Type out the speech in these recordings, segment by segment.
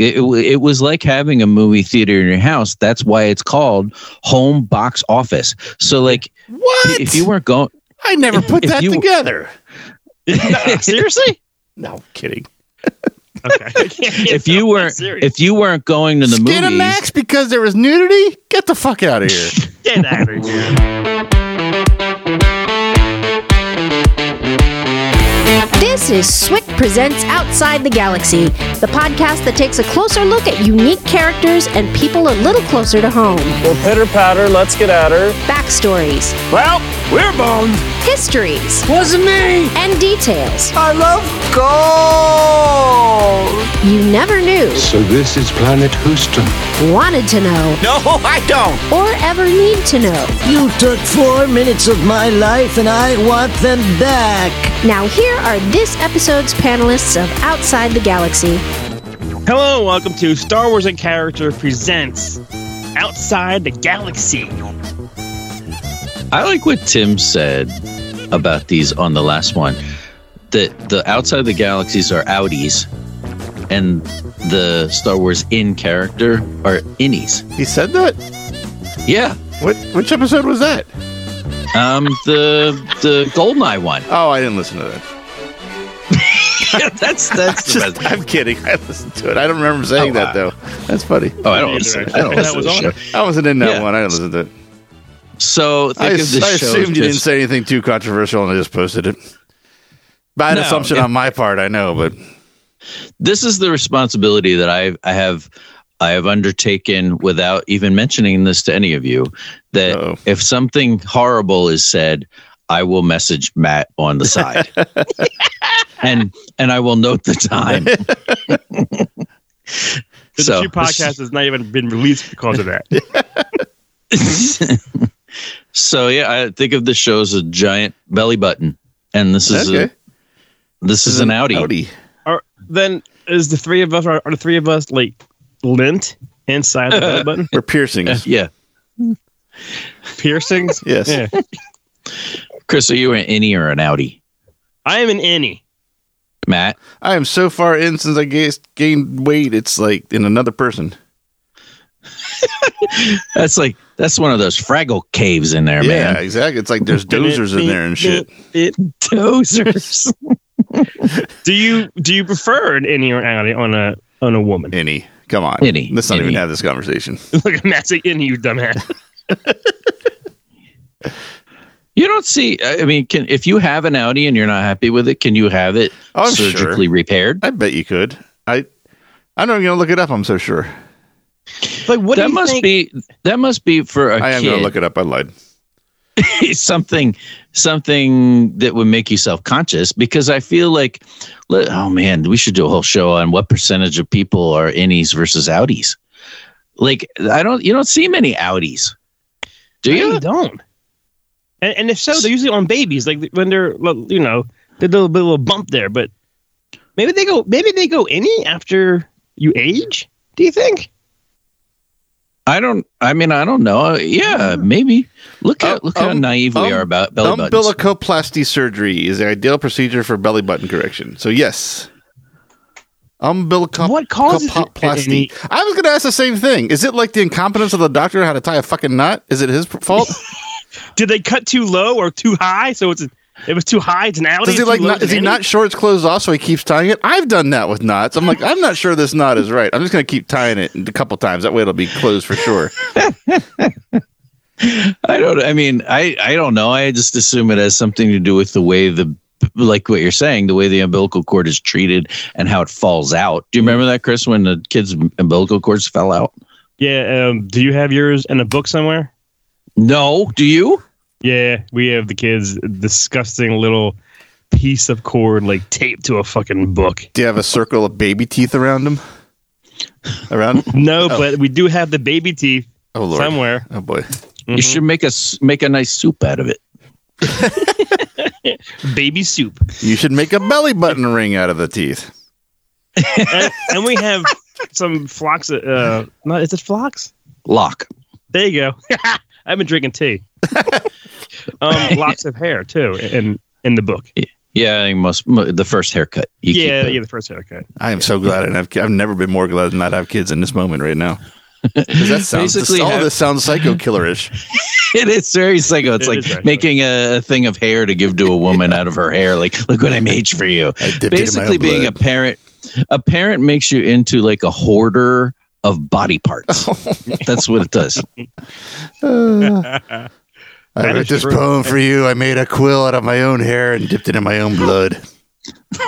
It, it, it was like having a movie theater in your house. That's why it's called home box office. So like, What? if you weren't going, I never put if that you- together. Seriously? No kidding. Okay. if you weren't, if you weren't going to the movies, Skinamax because there was nudity? Get the fuck out of here. Get out of here. This is SWIC Presents Outside the Galaxy, the podcast that takes a closer look at unique characters and people a little closer to home. Well, pitter patter, let's get at her. Backstories, Well, we're boned. histories, Wasn't me. and details I love gold. you never knew, So this is Planet Houston. wanted to know, No, I don't. or ever need to know. You took four minutes of my life and I want them back. Now, here are this episode's panelists of Outside the Galaxy. Hello, welcome to Star Wars In Character presents Outside the Galaxy. I like what Tim said about these on the last one. That the outside the galaxies are outies, and the Star Wars in character are innies. he said that? Yeah, What which episode was that? um, the the Goldeneye one. Oh, I didn't listen to that. that's that's the Just, best. I'm kidding. I listened to it. I don't remember saying Oh, that wow. though. That's funny. Oh, I don't listen. I don't That listen was to the show. I wasn't in that Yeah. one. I didn't listen to it. So think I, of this I show. assumed you didn't say anything too controversial and I just posted it. By an No, assumption if- on my part, I know, but this is the responsibility that I I have I have undertaken without even mentioning this to any of you that Uh-oh. if something horrible is said, I will message Matt on the side. and and I will note the time. The So- Shoe podcast has not even been released because of that. so yeah, I think of the show as a giant belly button. And this is okay. a this is an outie. Are, then is the three of us are, are the three of us like lint inside the belly button? We're piercings. Yeah. Piercings? Yes. Yeah. Chris, are you an innie or an outie? I am an innie. Matt? I am so far in since I ga- gained weight. It's like in another person. That's like that's one of those Fraggle caves in there, yeah, man. Yeah, exactly. It's like there's dozers in there and shit. It, Dozers. do you do you prefer an innie or an outie on a on a woman? Any. Come on. Any. Let's not even have this conversation. Look at Matt say innie, you dumbass. You don't see. I mean, can if you have an outie and you're not happy with it, can you have it Oh, I'm surgically repaired? I bet you could. I I'm not even gonna look it up, I'm so sure. Like what do that you must think? be that must be for a I am kid gonna look it up. I lied. something something that would make you self conscious because I feel like, li- oh man, we should do a whole show on what percentage of people are innies versus outies. Like I don't, you don't see many outies, do you? really don't. And, and if so, they're usually on babies, like when they're you know they're a little bit little bump there. But maybe they go maybe they go any after you age. Do you think? I don't. I mean, I don't know. Yeah, maybe. Look at look how um, naive we um, are about belly buttons. Umbilicoplasty surgery is the ideal procedure for belly button correction. So yes. Umbilicoplasty. What causes it, I was going to ask the same thing. Is it like the incompetence of the doctor how to tie a fucking knot? Is it his fault? Did they cut too low or too high? So it's it was too high. It's an outie. Does he like? Not, is he an not sure it's closed off, so he keeps tying it? I've done that with knots. I'm like, I'm not sure this knot is right. I'm just going to keep tying it a couple times. That way, it'll be closed for sure. I don't. I mean, I I don't know. I just assume it has something to do with the way the like what you're saying, the way the umbilical cord is treated and how it falls out. Do you remember that, Chris, when the kids' umbilical cords fell out? Yeah. Um, do you have yours in a book somewhere? No. Do you? Yeah, we have the kids' disgusting little piece of cord like taped to a fucking book. Do you have a circle of baby teeth around them? Around? No, but we do have the baby teeth Oh lord. somewhere. Oh boy. You should make a s- make a nice soup out of it. Baby soup. You should make a belly button ring out of the teeth. and, and we have some flocks. Uh, not is it flocks? Lock. There you go. I've been drinking tea. um, lots of hair too in in the book. Yeah, I think most the first haircut. You yeah, it. yeah, the first haircut. I am so glad and I've I've never been more glad than not have kids in this moment right now. that sounds. Basically all have- this sounds psycho killerish. it is very psycho. It's It like is making a, a thing of hair to give to a woman out of her hair. Like, look what I made for you. I dipped it in my Basically, own being a parent, a parent makes you into like a hoarder of body parts. That's what it does. I wrote this true. poem for you. I made a quill out of my own hair and dipped it in my own blood.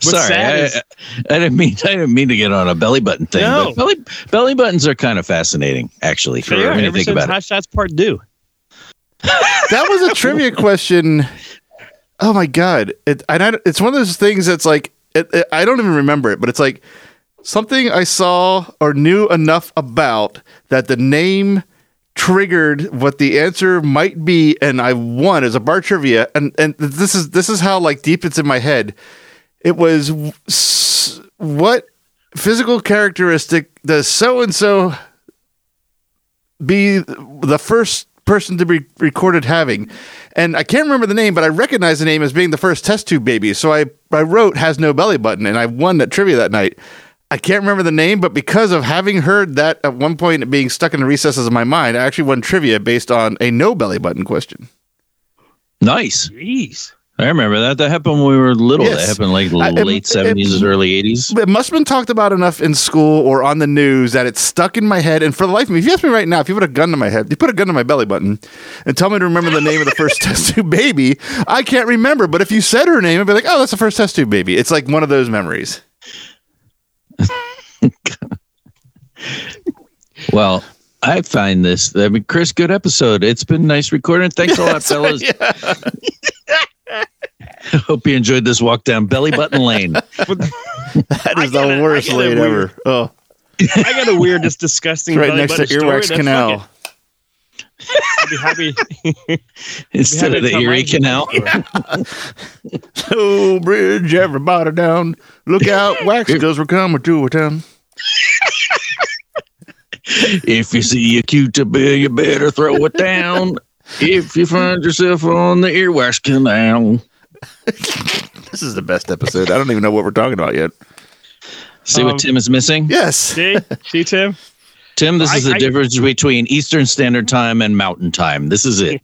Sorry, I, is- I didn't mean I didn't mean to get on a belly button thing. No. But belly belly buttons are kind of fascinating, actually. For They are, ever think since about it. Shots Part Two. That was a trivia question. Oh my god! It, and I, it's one of those things that's like it, it- I don't even remember it, but it's like something I saw or knew enough about that the name triggered what the answer might be, and I won as a bar trivia. And and this is this is how like deep it's in my head. It was what physical characteristic does so and so be the first person to be recorded having. And I can't remember the name, but I recognize the name as being the first test tube baby. So I, I wrote has no belly button and I won that trivia that night. I can't remember the name, but because of having heard that at one point being stuck in the recesses of my mind, I actually won trivia based on a no belly button question. Nice. Jeez. I remember that. That happened when we were little. Yes. That happened like I- late seventies, early eighties. It must have been talked about enough in school or on the news that it's stuck in my head. And for the life of me, if you ask me right now, if you put a gun to my head, you put a gun to my belly button and tell me to remember the name of the first test tube baby, I can't remember. But if you said her name, I'd be like, oh, that's the first test tube baby. It's like one of those memories. Well, I find this. I mean, Chris, good episode. It's been nice recording. Thanks a lot, fellas. Hope you enjoyed this walk down belly button lane. that is I is gotta- the worst lane weird- ever. Oh, I got a weird, just disgusting. it's right belly next to button story. Earwax That's Canal. I'd be happy. Instead of the Happy Erie Canal. my- Oh, bridge, everybody down. Look out, wax goes we're coming to a town. If you see a Q-tip, you better throw it down. If you find yourself on the Earwax Canal. This is the best episode. I don't even know what we're talking about yet. See Um, what Tim is missing? Yes. See, see, Tim. Tim, this I- is the I- difference between Eastern Standard Time and Mountain Time. This is it.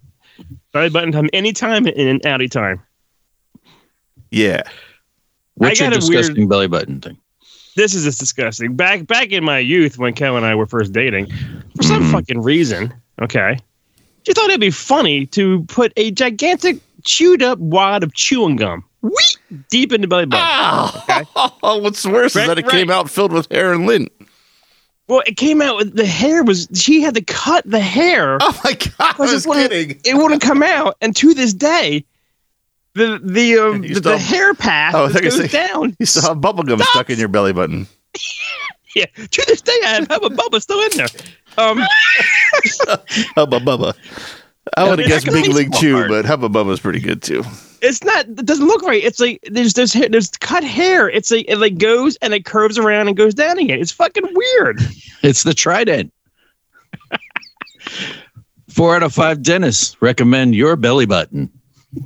Belly button time, anytime and an outie time. Yeah. What's I your got a weird- disgusting belly button thing? This is just disgusting. Back back in my youth, when Kel and I were first dating, for some Mhm. fucking reason, okay, you thought it'd be funny to put a gigantic chewed up wad of chewing gum whee, deep in the belly button. Oh, what's worse Right, is that it came out filled with hair and lint. Well, it came out with the hair was she had to cut the hair. Oh my god! I was it wouldn't- kidding. It wouldn't come out, and to this day, the the um, the, still- the hair path Oh, goes saying- down. You still have bubble gum stuck in your belly button. Yeah, to this day, I have Hubba Bubba still in there. Um, Hubba Bubba. I would have it's guessed Big League baseball Chew, but Hubba Bubba's pretty good too. it's not. It doesn't look right. It's like there's there's there's cut hair. It's like it like goes and it curves around and goes down again. It's fucking weird. It's the Trident. Four out of five dentists recommend your belly button.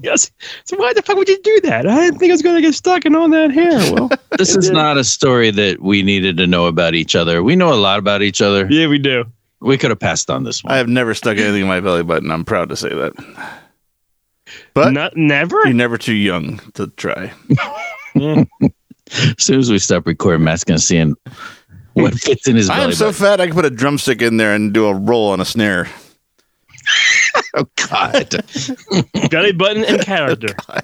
Yes. So why the fuck would you do that? I didn't think I was gonna get stuck in all that hair. Well, This is not a story that we needed to know about each other. We know a lot about each other. yeah, we do. We could have passed on this one. I have never stuck anything in my belly button. I'm proud to say that. But Not never. you're never too young to try. as soon as we stop recording, Matt's going to see him what fits in his I am so button. fat I can put a drumstick in there and do a roll on a snare. oh, God. Belly button and character. Oh,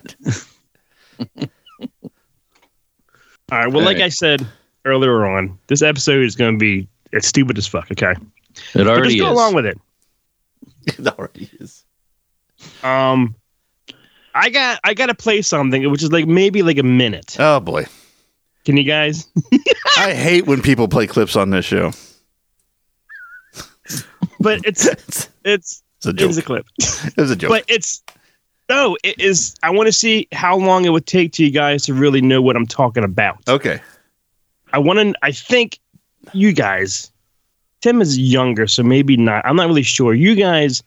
All right. Well, like All right. I said earlier on, this episode is going to be it's stupid as fuck. Okay, It but already just go is. along with it. It already is. Um, I got I got to play something which is like maybe like a minute. Oh boy. Can you guys? I hate when people play clips on this show. But it's It's it's a joke. it's a clip. It was a joke. But it's no, it is. I want to see how long it would take to you guys to really know what I'm talking about. okay. I want to. I think you guys. Tim is younger, so maybe not. I'm not really sure. You guys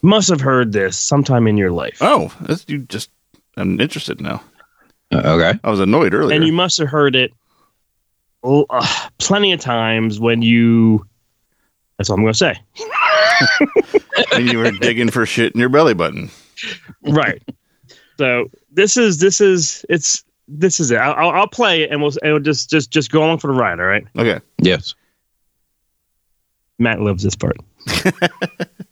Must have heard this sometime in your life. Oh, that's, you just. I'm interested now. Uh, okay. I was annoyed earlier. and you must have heard it oh, uh, plenty of times when you. That's all I'm going to say. and you were digging for shit in your belly button. right. So this is this is it's this is it. I'll, I'll- I'll play it and we'll, and we'll just just just go along for the ride. All right. Okay. Yes. Matt loves this part.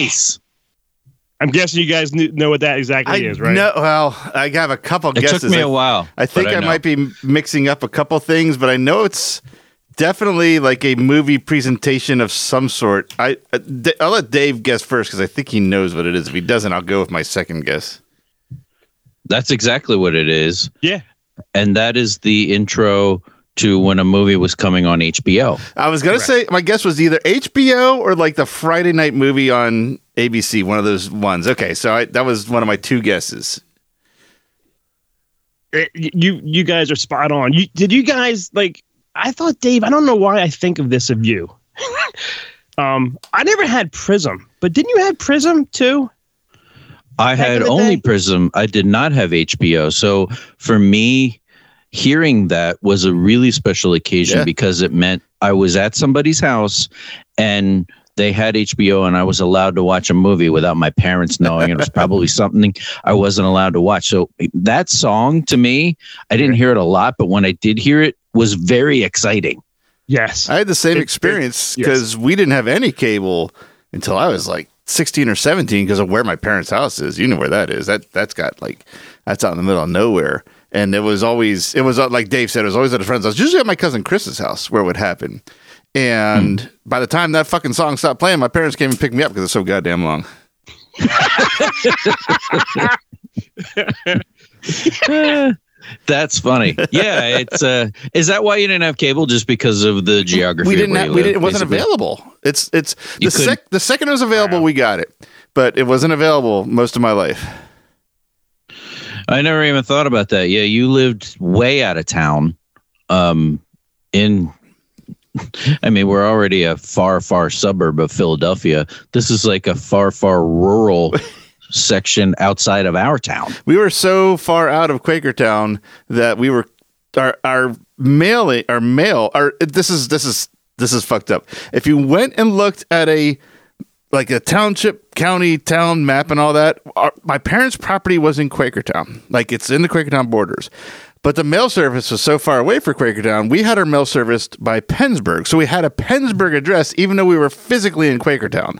Nice. I'm guessing you guys kn- know what that exactly I is, right? No, Well, I have a couple It guesses. took me I- a while. I think but I, might be mixing up a couple things, but I know it's definitely like a movie presentation of some sort. I uh, D- I'll let Dave guess first because I think he knows what it is. If he doesn't, I'll go with my second guess. That's exactly what it is. Yeah. And that is the intro to when a movie was coming on HBO. I was gonna say my guess was either HBO or like the Friday night movie on ABC, one of those ones. Okay, so I, that was one of my two guesses. It- you you guys are spot on. You did you guys like? I thought Dave. I don't know why I think of this of you. um, I never had Prism, but didn't you have Prism too? I had only day? Prism. I did not have HBO. So for me, hearing that was a really special occasion Yeah. because it meant I was at somebody's house and they had HBO and I was allowed to watch a movie without my parents knowing. It was probably something I wasn't allowed to watch. So that song to me, I didn't hear it a lot, but when I did hear it, was very exciting. Yes. I had the same It- it- experience yes. because we didn't have any cable until I was like 16 or 17 because of where my parents' house is. You know where that is. That that's got like that's out in the middle of nowhere. And it was always it was uh, like Dave said, it was always at a friend's house. Usually at my cousin Chris's house where it would happen. And by the time that fucking song stopped playing, my parents came and picked me up because it's so goddamn long. That's funny. Yeah, it's uh is that why you didn't have cable just because of the geography? we didn't have, we didn't, it wasn't basically? available. It's it's the You sec, the second it was available, we got it. But it wasn't available most of my life. I never even thought about that. Yeah, you lived way out of town. Um in I mean, we're already a far, far suburb of Philadelphia. This is like a far, far rural section outside of our town. we were so far out of Quakertown that we were our our mail our mail our this is this is this is fucked up. If you went and looked at a like a township, county, town map and all that, our, my parents' property was in Quakertown. Like it's in the Quakertown borders. But the mail service was so far away for Quakertown, we had our mail serviced by Pennsburg. So we had a Pennsburg address, even though we were physically in Quakertown.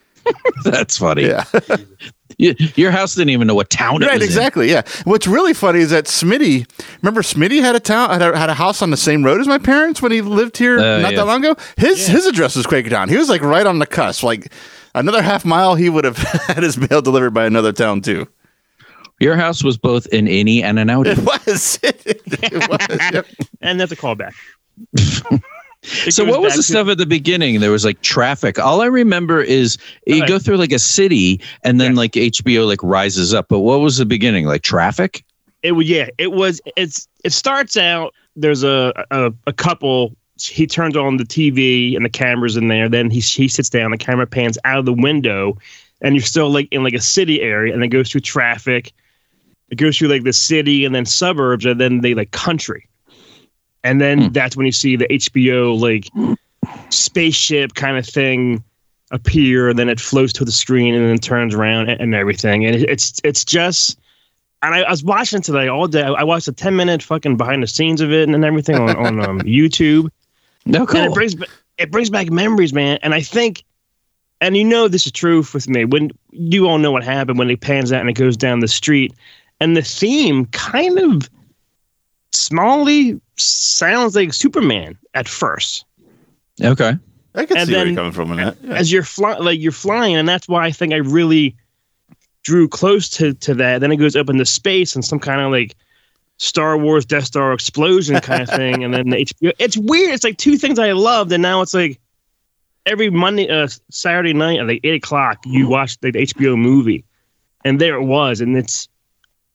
That's funny. Yeah. You, your house didn't even know what town it Right, was in. exactly. Yeah. What's really funny is that Smitty, remember Smitty had a town had a, had a house on the same road as my parents when he lived here Uh, not yeah. that long ago. His his address was Quakertown. He was like right on the cusp. Like another half mile, he would have had his mail delivered by another town too. Your house was both an innie and an outie. It was. it was. Yep. and that's a callback. So what was the to- stuff at the beginning? There was like traffic. All I remember is you Right. go through like a city and then Yes. like HBO like rises up. But what was the beginning? Like traffic? It was yeah. It was. It's. It starts out. There's a a, a couple. He turns on the TV and the cameras in there. Then he he sits down. The camera pans out of the window, and you're still like in like a city area, and it goes through traffic. It goes through like the city and then suburbs, and then they like country, and then Hmm. that's when you see the HBO like spaceship kind of thing appear, and then it flows to the screen and then turns around and, and everything, and it, it's it's just. And I, I was watching today all day. I watched a ten minute fucking behind the scenes of it and everything on, on um, YouTube No, and it brings it brings back memories, man. And I think, and you know this is true with me. When you all know what happened when it pans out and it goes down the street, and the theme kind of smallly sounds like Superman at first. okay. I can And see where you're coming from in that. Yeah. As you're flying, like you're flying, and that's why I think I really drew close to to that. Then it goes up into space and some kind of like. Star Wars Death Star explosion kind of thing, and then the HBO. It's weird. It's like two things I loved, and now it's like every Monday, uh, Saturday night at like eight o'clock, you watch the HBO movie, and there it was, and it's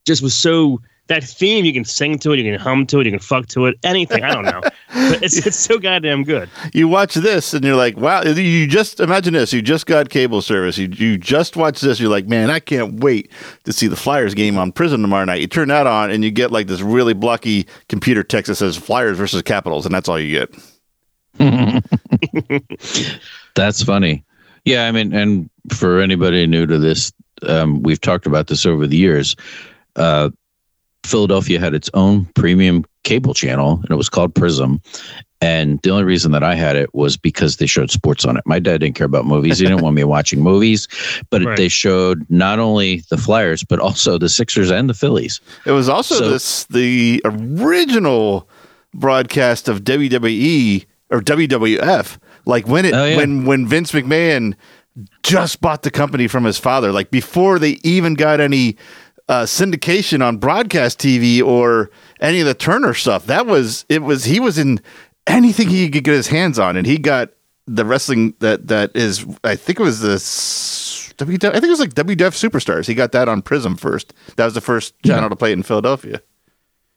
just was so that theme. You can sing to it, you can hum to it, you can fuck to it, anything. I don't know, but it's it's so goddamn good. you watch this and you're like, wow, you just imagine this. You just got cable service. You, you just watch this. You're like, man, I can't wait to see the Flyers game on Prism tomorrow night. You turn that on and you get like this really blocky computer text that says Flyers versus Capitals, and that's all you get. That's funny. Yeah, I mean, and for anybody new to this, um, we've talked about this over the years. Uh, Philadelphia had its own premium cable channel, and it was called Prism. And the only reason that I had it was because they showed sports on it. My dad didn't care about movies; he didn't want me watching movies. But Right. they showed not only the Flyers, but also the Sixers and the Phillies. It was also So- this the original broadcast of WWE or WWF. Like when it Oh, yeah. when when Vince McMahon just bought the company from his father, like before they even got any uh, syndication on broadcast TV or any of the Turner stuff. That was it was he was in anything he could get his hands on, and he got the wrestling that that is I think it was the WW, I think it was like WWF Superstars. He got that on Prism first. That was the first channel to play it in Philadelphia.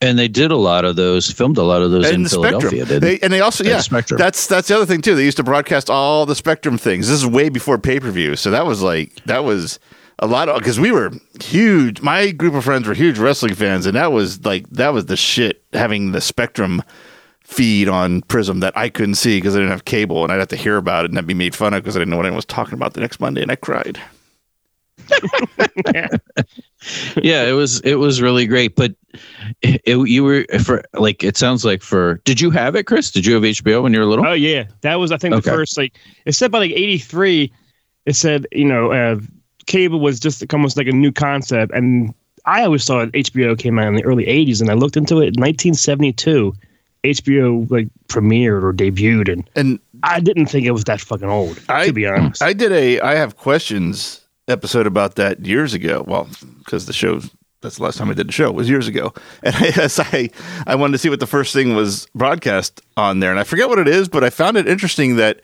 And they did a lot of those, filmed a lot of those in the Philadelphia. Spectrum. Didn't They, and they also And yeah, Spectrum. that's that's the other thing too. They used to broadcast all the Spectrum things. This is way before pay per view, so that was like that was a lot of because we were huge. My group of friends were huge wrestling fans, and that was like that was the shit. Having the Spectrum feed on Prism that I couldn't see because I didn't have cable, and I'd have to hear about it and I'd be made fun of because I didn't know what anyone was talking about the next Monday, and I cried. yeah, it was it was really great. But it, it- you were for like it sounds like for did you have it, Chris? Did you have HBO when you were little? Oh yeah, that was I think Okay. the first like it said by like '83. It said you know uh, cable was just almost like a new concept, and I always thought HBO came out in the early '80s, and I looked into it. in 1972, HBO like premiered or debuted, and And I didn't think it was that fucking old. I- to be honest, I did a I have questions episode about that years ago. Well, because the show that's the last time I did the show was years ago, and I, as I I wanted to see what the first thing was broadcast on there, and I forget what it is, but I found it interesting that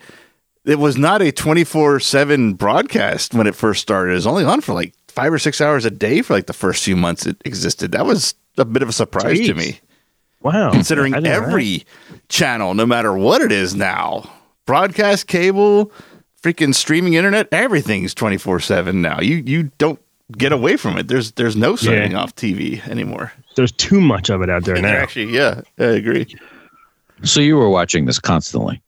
it was not a twenty four seven broadcast when it first started. It was only on for like five or six hours a day for like the first few months it existed. That was a bit of a surprise to me wow, considering I that. every channel, no matter what it is now, broadcast, cable, freaking streaming internet, everything's twenty four seven now. You you don't get away from it. There's there's no signing off TV anymore. there's too much of it out there now. Actually, yeah, I agree. So you were watching this constantly.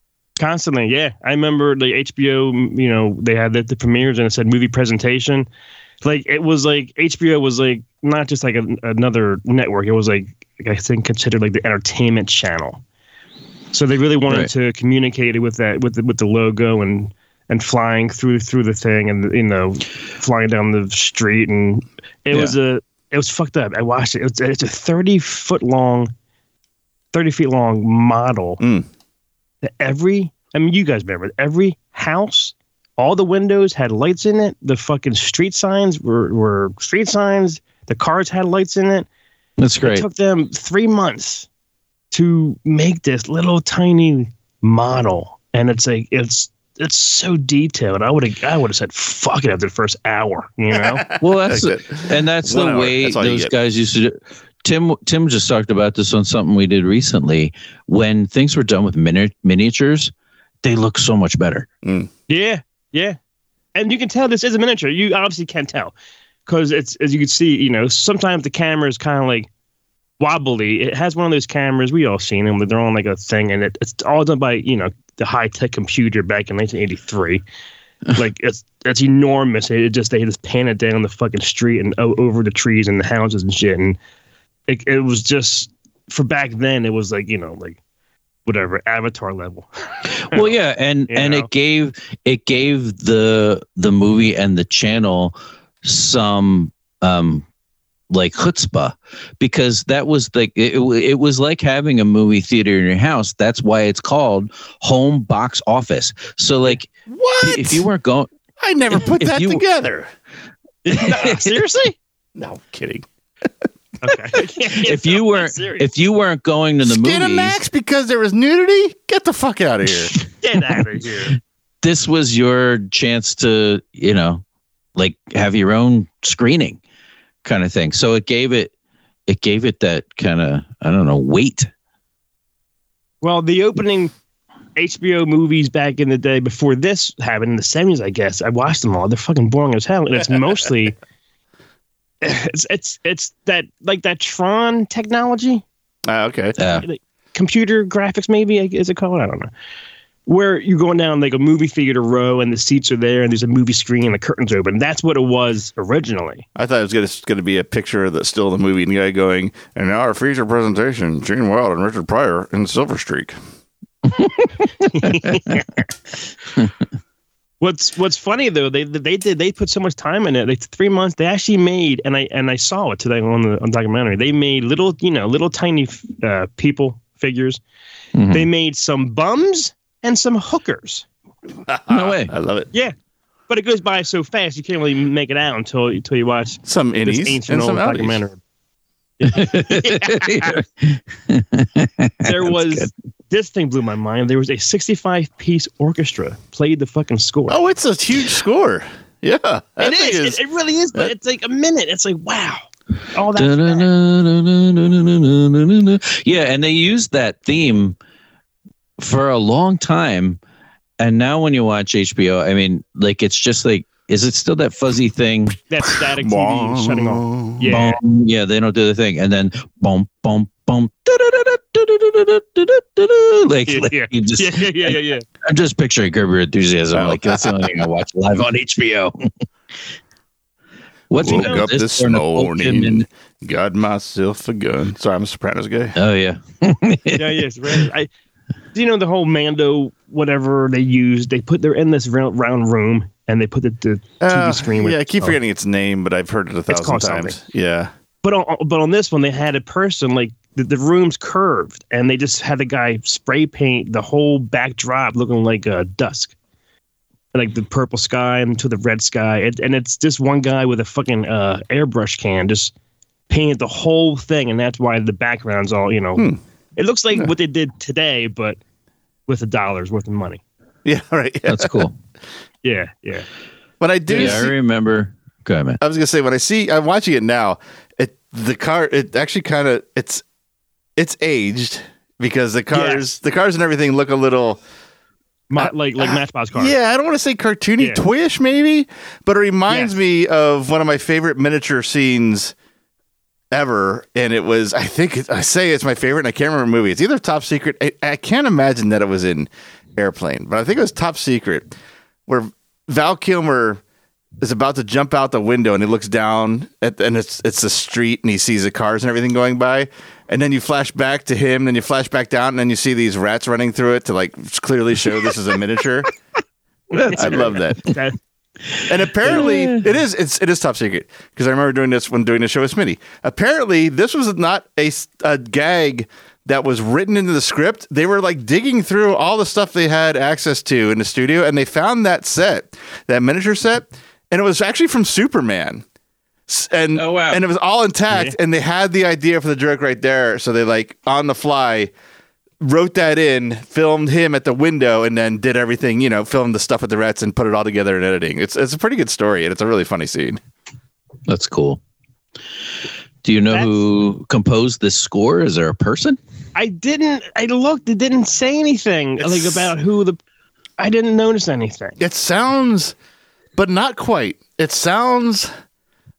Constantly, yeah. I remember the HBO, you know, they had the, the premieres and it said movie presentation. Like it was like HBO was like not just like a, another network. It was like I think considered like the entertainment channel. So they really wanted Right. to communicate it with that with the, with the logo and and flying through through the thing and you know flying down the street and it Yeah. was a it was fucked up. I watched it. It's, it's a thirty foot long, thirty feet long model Mm. that every I mean you guys remember every house, all the windows had lights in it. The fucking street signs were, were street signs. The cars had lights in it. That's great. It took them three months to make this little tiny model, and it's like it's it's so detailed. I would have I would have said fuck it after the first hour. You know, Well, that's Like and that's One the hour, way that's those guys used to do. Tim Tim just talked about this on something we did recently. When things were done with mini- miniatures, they look so much better. Mm. yeah, yeah. and you can tell this is a miniature. You obviously can't tell because it's as you can see. You know, sometimes the camera is kind of like wobbly. It has one of those cameras we all seen them. They're on like a thing, and it, it's all done by you know the high tech computer back in 1983. like it's it's enormous. It just they just pan it down the fucking street and o- over the trees and the houses and shit. And it it was just for back then. It was like you know like whatever Avatar level. well yeah and You and know? it gave it gave the the movie and the channel some um like chutzpah because that was like it, it was like having a movie theater in your house that's why it's called home box office so like What? if you weren't going I never put if that you- together. Seriously? No kidding. Okay. if you weren't if you weren't going to the movies Skinamax because there was nudity? Get the fuck out of here. get out of here. this was your chance to you know like have your own screening kind of thing so it gave it it gave it that kind of i don't know weight Well, the opening HBO movies back in the day before this happened in the seventies, I guess. I watched them all. They're fucking boring as hell, and it's mostly it's it's it's that like that Tron technology, Ah, okay. uh, computer graphics, maybe is it called? I don't know. Where you're going down like a movie theater row and the seats are there and there's a movie screen and the curtains open. That's what it was originally. I thought it was gonna, be a picture of the still the movie and the guy going, and now our feature presentation, Gene Wilder and Richard Pryor in Silver Streak. What's What's funny though, they they did they put so much time in it. They three months. They actually made, and I and I saw it today on the on documentary. They made little, you know, little tiny uh, people figures. Mhm. They made some bums and some hookers. no way I love it. Yeah, but it goes by so fast you can't really make it out until until you watch Some this innies ancient and some old outies. documentary. There was this thing blew my mind. There was a 65 piece orchestra played the fucking score. Oh, it's a huge score. Yeah, that it is. It, it really is. But it's like a minute. It's like wow. Oh, that's yeah and they used that theme for a long time and now when you watch hbo i mean like it's just like is it still that fuzzy thing that static TV is shutting off. Yeah. Boom. yeah they don't do the thing and then boom boom boom like, Yeah, like yeah. you just yeah, yeah, yeah, yeah, yeah. i'm just picturing Curb Your enthusiasm Oh. like that's the only thing i watch live on hbo what's Woke better, up this or Nicole morning, Kidman? got myself a gun. Sorry, I'm a Sopranos guy. oh yeah yeah, yes. Right. I, do you know the whole Mando whatever they used? They put they're in this round, round room and they put the, the TV Uh, screen. with- yeah, I keep oh. forgetting its name, but I've heard it a thousand times. Yeah. But on but on this one, they had a person like the, the room's curved, and they just had the guy spray paint the whole backdrop looking like a dusk, like the purple sky into the red sky, and, and it's just one guy with a fucking uh, airbrush can just painted the whole thing, and that's why the background's all you know. Hmm. It looks like what they did today, but with a dollar's worth of money. Yeah, right. Yeah. that's cool Yeah, yeah. But I do yeah i remember go ahead man I was gonna say when I see I'm watching it now, it the car it actually kind of it's it's aged because the cars the cars and everything look a little Ma- like like Matchbox cars. yeah I don't want to say cartoony Yeah. toyish maybe, but it reminds Yes. me of one of my favorite miniature scenes ever, and it was I think it, I say it's my favorite, and I can't remember the movie. It's either Top Secret. I, I can't imagine that it was in Airplane, but I think it was Top Secret, where Val Kilmer is about to jump out the window and he looks down at and it's it's the street and he sees the cars and everything going by and then you flash back to him then you flash back down and then you see these rats running through it to like clearly show this is a miniature i love that That- and apparently it is it's it is top secret because i remember doing this when doing the show with smitty. Apparently this was not a, a gag that was written into the script. They were like digging through all the stuff they had access to in the studio and they found that set that miniature set and it was actually from superman. And Oh, wow. and it was all intact and they had the idea for the joke right there so they like on the fly wrote that in, filmed him at the window, and then did everything, you know, filmed the stuff with the rats and put it all together in editing. It's it's a pretty good story and it's a really funny scene. That's cool. Do you know who composed this score? Is there a person? I didn't. I looked. It didn't say anything It's- like about who the. I didn't notice anything. It sounds but not quite. It sounds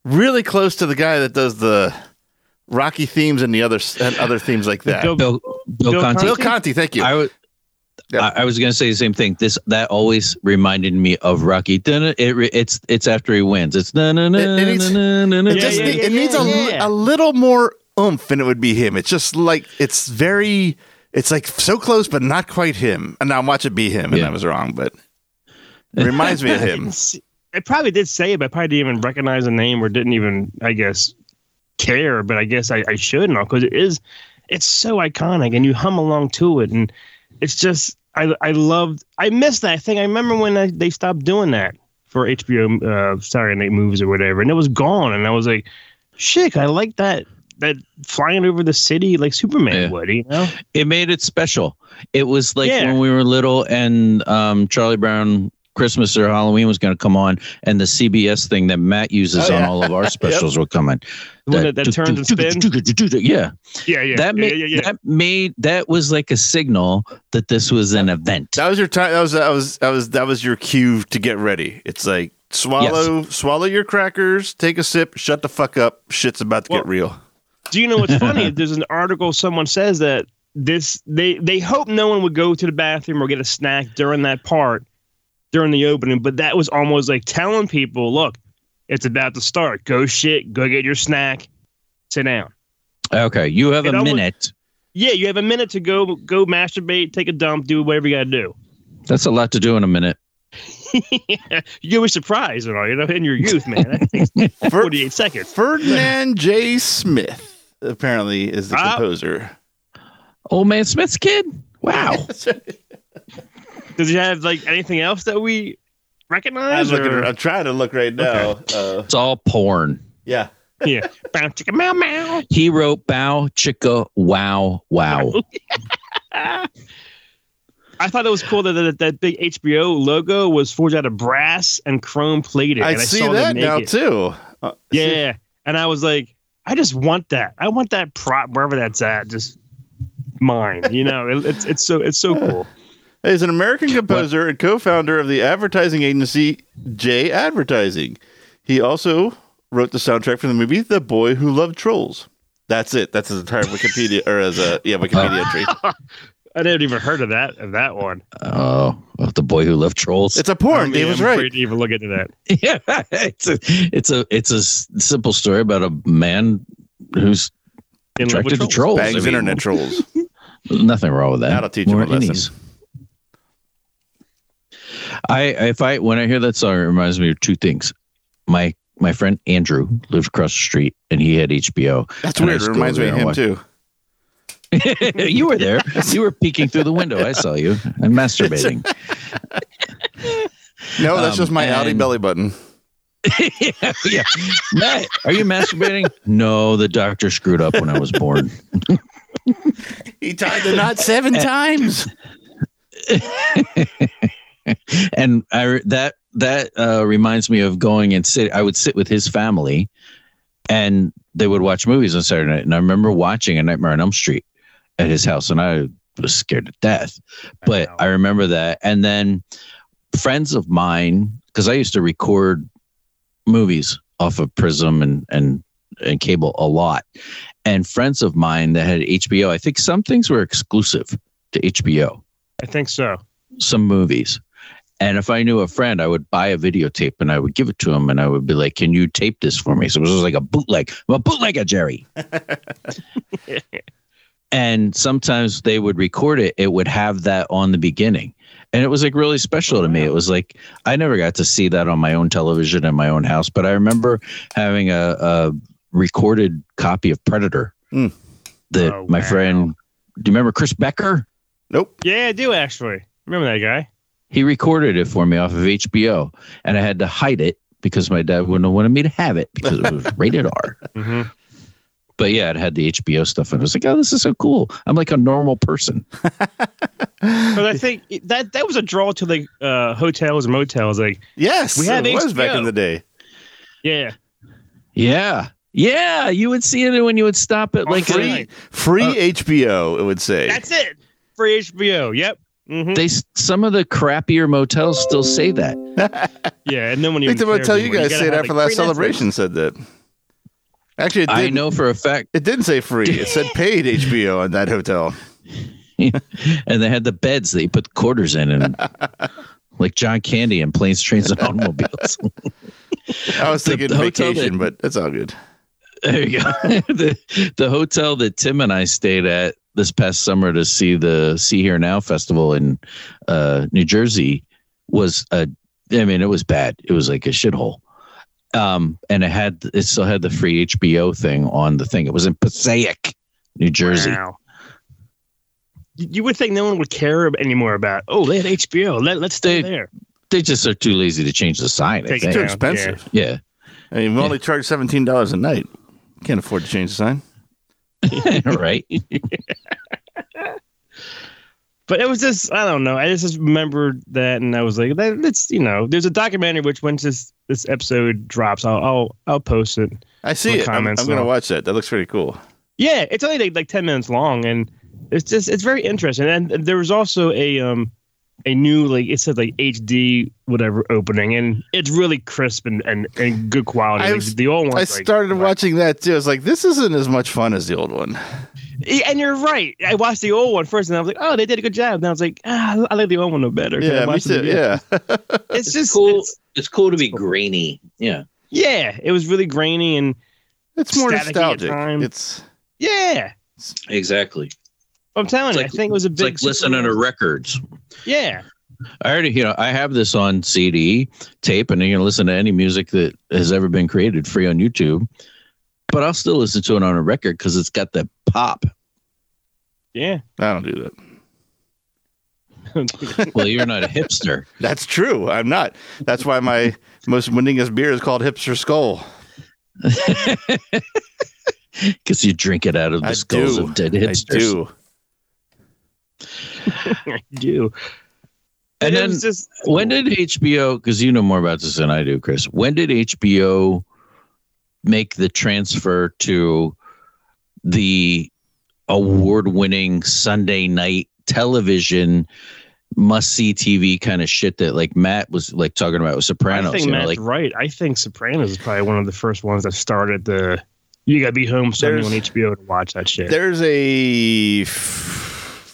really close to the guy that does the Rocky themes and the other and other themes like that. Bill- Bill, Bill, Bill Conti. Bill Conti, thank you. I was. Yeah. I, I was going to say the same thing. This that always reminded me of Rocky. Dun- It, it's it's after he wins. It's na na na It- it needs- na na na. It Yeah, just yeah, it needs a, yeah, yeah. a little more oomph, and it would be him. It's just like it's very, it's like so close, but not quite him. And now watch it be him, and Yeah. I was wrong, but it reminds me of him. I probably did say it, but I probably didn't even recognize the name or didn't even, I guess, care. But I guess I, I should now because it is, it's so iconic, and you hum along to it, and it's just I I loved I missed that thing. I remember when I, they stopped doing that for HBO uh, Saturday Night Movies or whatever, and it was gone, and I was like, shit, I like that that flying over the city like Superman Yeah. would, you know? it made it special. It was like Yeah. when we were little and um, Charlie Brown Christmas or Halloween was going to come on, and the CBS thing that Matt uses Oh, on all of our specials would come on. The that, that turns and spins. Yeah, Yeah, yeah, that yeah, made yeah, yeah. that made that was like a signal that this was an event. That was your time. That was that was that was that was your cue to get ready. It's like swallow swallow your crackers, take a sip, shut the fuck up. Shit's about to get real. Do you know what's funny? There's an article someone says that this they they hope no one would go to the bathroom or get a snack during that part during the opening, but that was almost like telling people, look, it's about to start. Go shit, go get your snack, sit down. Okay, you have It a almost- minute. Yeah, you have a minute to go go masturbate, take a dump, do whatever you gotta do. That's a lot to do in a minute. you were surprised, you know, you know, in your youth, man. That takes Fer- 48 seconds. Ferdinand J. Smith apparently is the Ah. composer. Old man Smith's kid. Wow. Does he have like anything else that we recognize? I'm, recognize? looking, I'm trying to look right now. Uh, it's all porn. yeah. yeah. Bow, chicka, meow, meow. He wrote "Bow Chicka Wow Wow." I thought it was cool that that, that big HBO logo was forged out of brass and chrome plated. I and see saw that now too. Uh, Yeah, and I was like, I just want that. I want that prop wherever that's at. Just mine. You know, it, it's it's so it's so cool. He's an American composer and co-founder of the advertising agency J Advertising. He also wrote the soundtrack for the movie The Boy Who Loved Trolls. That's it. That's his entire Wikipedia or as a uh, yeah Wikipedia entry. I never even heard of that of that one. Oh, of the boy who loved trolls. It's a porn. I mean, was I'm right. afraid to even look into that. yeah, it's a it's a it's a s- simple story about a man who's In love with attracted to trolls. trolls. Bangs I mean, internet trolls. Nothing wrong with that. That'll teach him More a lesson. innies. I if I when I hear that song, it reminds me of two things. My my friend Andrew lived across the street, and he had HBO. That's And weird. It reminds me of him too. you were there. You were peeking through the window. I saw you and masturbating. No, that's Um, just my outie belly button. yeah, yeah. Matt, are you masturbating? No, the doctor screwed up when I was born. He tied the knot seven times. and I that that uh, reminds me of going and sit. I would sit with his family, and they would watch movies on Saturday night. And I remember watching A Nightmare on Elm Street at his house, and I was scared to death. But I remember that, and then friends of mine, because I used to record movies off of Prism and and and cable a lot, and friends of mine that had HBO. I think some things were exclusive to HBO I think so. some movies. And if I knew a friend, I would buy a videotape and I would give it to him and I would be like, Can you tape this for me? So it was like a bootleg. I'm a bootlegger, Jerry. and sometimes they would record it, it would have that on the beginning. And it was like really special to me. It was like I never got to see that on my own television in my own house, but I remember having a, a recorded copy of Predator Hmm. that Oh, my wow. friend do you remember Chris Becker? Nope. Yeah, I do actually. Remember that guy? He recorded it for me off of HBO, and I had to hide it because my dad wouldn't have wanted me to have it because it was rated R. Mm-hmm. But yeah, it had the HBO stuff, and I was like, "Oh, this is so cool! I'm like a normal person." But I think that that was a draw to like uh, hotels and motels. Like, Yes, We had it was back in the day. yeah, Yeah, yeah, you would see it when you would stop at like free. a, Free HBO, it would say. that's it. Free HBO. Yep. Mhm. They some of the crappier motels still say that. Yeah, and no one I even think the cares motel you guys gotta stayed have, at for last free Netflix. celebration said that. Actually, it I didn't, know for a fact, it didn't say free. It said paid HBO on that hotel. and they had the beds that you put quarters in, and like John Candy in Planes, Trains, and Automobiles. I was The- thinking the hotel vacation, that- but that's all good. There you go. the the hotel that Tim and I stayed at this past summer to see the See Here Now festival in uh, New Jersey was a. I mean, it was bad. It was like a shithole. Um, and it had it still had the free HBO thing on the thing. It was in Passaic, New Jersey. Wow. You you would think no one would care anymore about. Oh, they had HBO. Let, let's stay They- there. They just are too lazy to change the sign. I It's too expensive. Yeah, I mean, we only charge seventeen dollars a night. Can't afford to change the sign. right. But it was just I don't know. I just, just remembered that, and I was like, that, "That's you know." There's a documentary which once this this episode drops, I'll I'll, I'll post it. I see No it. I'm, I'm going to watch that. That looks pretty cool. Yeah, it's only like, like ten minutes long, and it's just it's very interesting. And there was also a um a new like it said like HD whatever opening, and it's really crisp and and, and good quality. Like, the old one, I started watching that too. I was like, this isn't as much fun as the old one. And you're right. I watched the old one first, and I was like, "Oh, they did a good job." And I was like, ah, "I like the old one no better." 'cause I Yeah, me too. Yeah. it's just cool. it's- It's cool to be grainy. Yeah. yeah, it was really grainy and It's more Staticky at nostalgic. times. It's yeah. Exactly. I'm telling It's you, like- I think it was a It's big. like listening to records. Yeah, I already, you know, I have this on CD, tape, and you can listen to any music that has ever been created free on YouTube. But I'll still listen to it on a record because it's got that pop. yeah. I don't do that. Well, you're not a hipster. That's true. I'm not. That's why my most winningest beer is called Hipster Skull. Because you drink it out of the I skulls do. of dead I hipsters. do. I do. And it then was just when did HBO, because you know more about this than I do, Chris, when did HBO make the transfer to the award winning Sunday night television must see TV kind of shit that like Matt was like talking about with Sopranos? I think you know, Matt's like right. I think Sopranos is probably one of the first ones that started the. You gotta be home Sunday There's- on HBO to watch that shit. There's a f-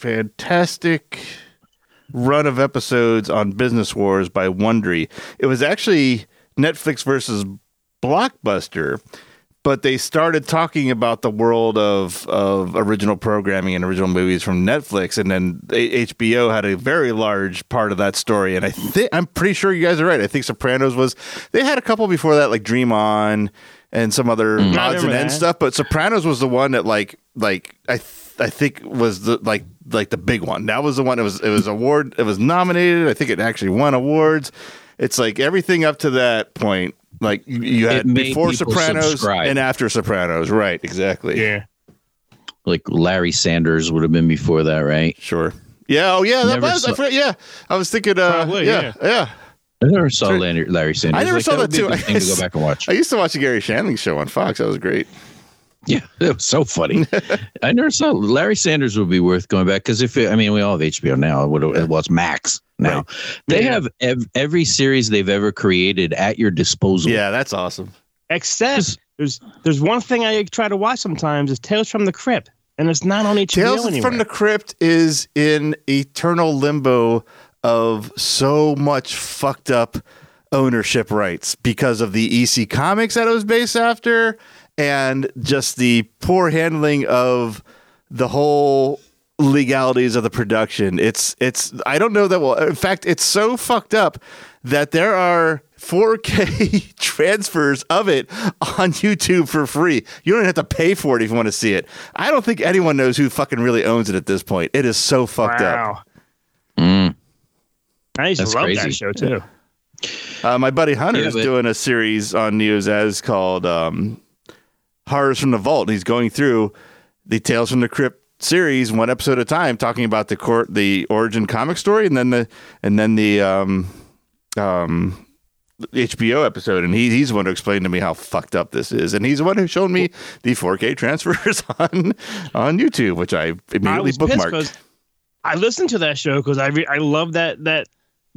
fantastic run of episodes on Business Wars by Wondery. It was actually Netflix versus Blockbuster, but they started talking about the world of of original programming and original movies from Netflix, and then HBO had a very large part of that story. And I think I'm pretty sure you guys are right. I think Sopranos was. They had a couple before that, like Dream On and some other mm. I odds and ends stuff. But Sopranos was the one that like like I th- I think was the like like the big one. That was the one. It was it was award. It was nominated. I think it actually won awards. It's like everything up to that point. Like you, you had before Sopranos subscribe. and after Sopranos. Right. Exactly. yeah. like Larry Sanders would have been before that, right? Sure. Yeah. Oh yeah. That Never was. I forgot, yeah. I was thinking. Uh, Probably, yeah. Yeah. I never saw Larry, Larry Sanders. I never Like, saw would that be a too. good thing to go back and watch. I used to watch the Garry Shandling show on Fox. That was great. Yeah, it was so funny. I never saw Larry Sanders would be worth going back because if it, I mean we all have HBO now. What well, it's Max now. They Yeah. have ev- every series they've ever created at your disposal. Yeah, that's awesome. Except there's there's one thing I try to watch sometimes is Tales from the Crypt, and it's not on HBO Tales anywhere. from the Crypt is in eternal limbo of so much fucked up ownership rights because of the EC comics that it was based after and just the poor handling of the whole legalities of the production. It's it's I don't know that well in fact it's so fucked up that there are 4K transfers of it on YouTube for free. You don't even have to pay for it if you want to see it. I don't think anyone knows who fucking really owns it at this point. It is so fucked up. wow. Mm. I used That's to love crazy. that show too. Uh, my buddy Hunter Yeah, is doing a series on Neozaz called um, Horrors from the Vault. And he's going through the Tales from the Crypt series one episode at a time, talking about the court, the origin comic story, and then the and then the um, um, HBO episode. And he, he's the one who explained to me how fucked up this is, and he's the one who showed me the 4K transfers on on YouTube, which I I immediately pissed bookmarked. I listened to that show because I re- I love that that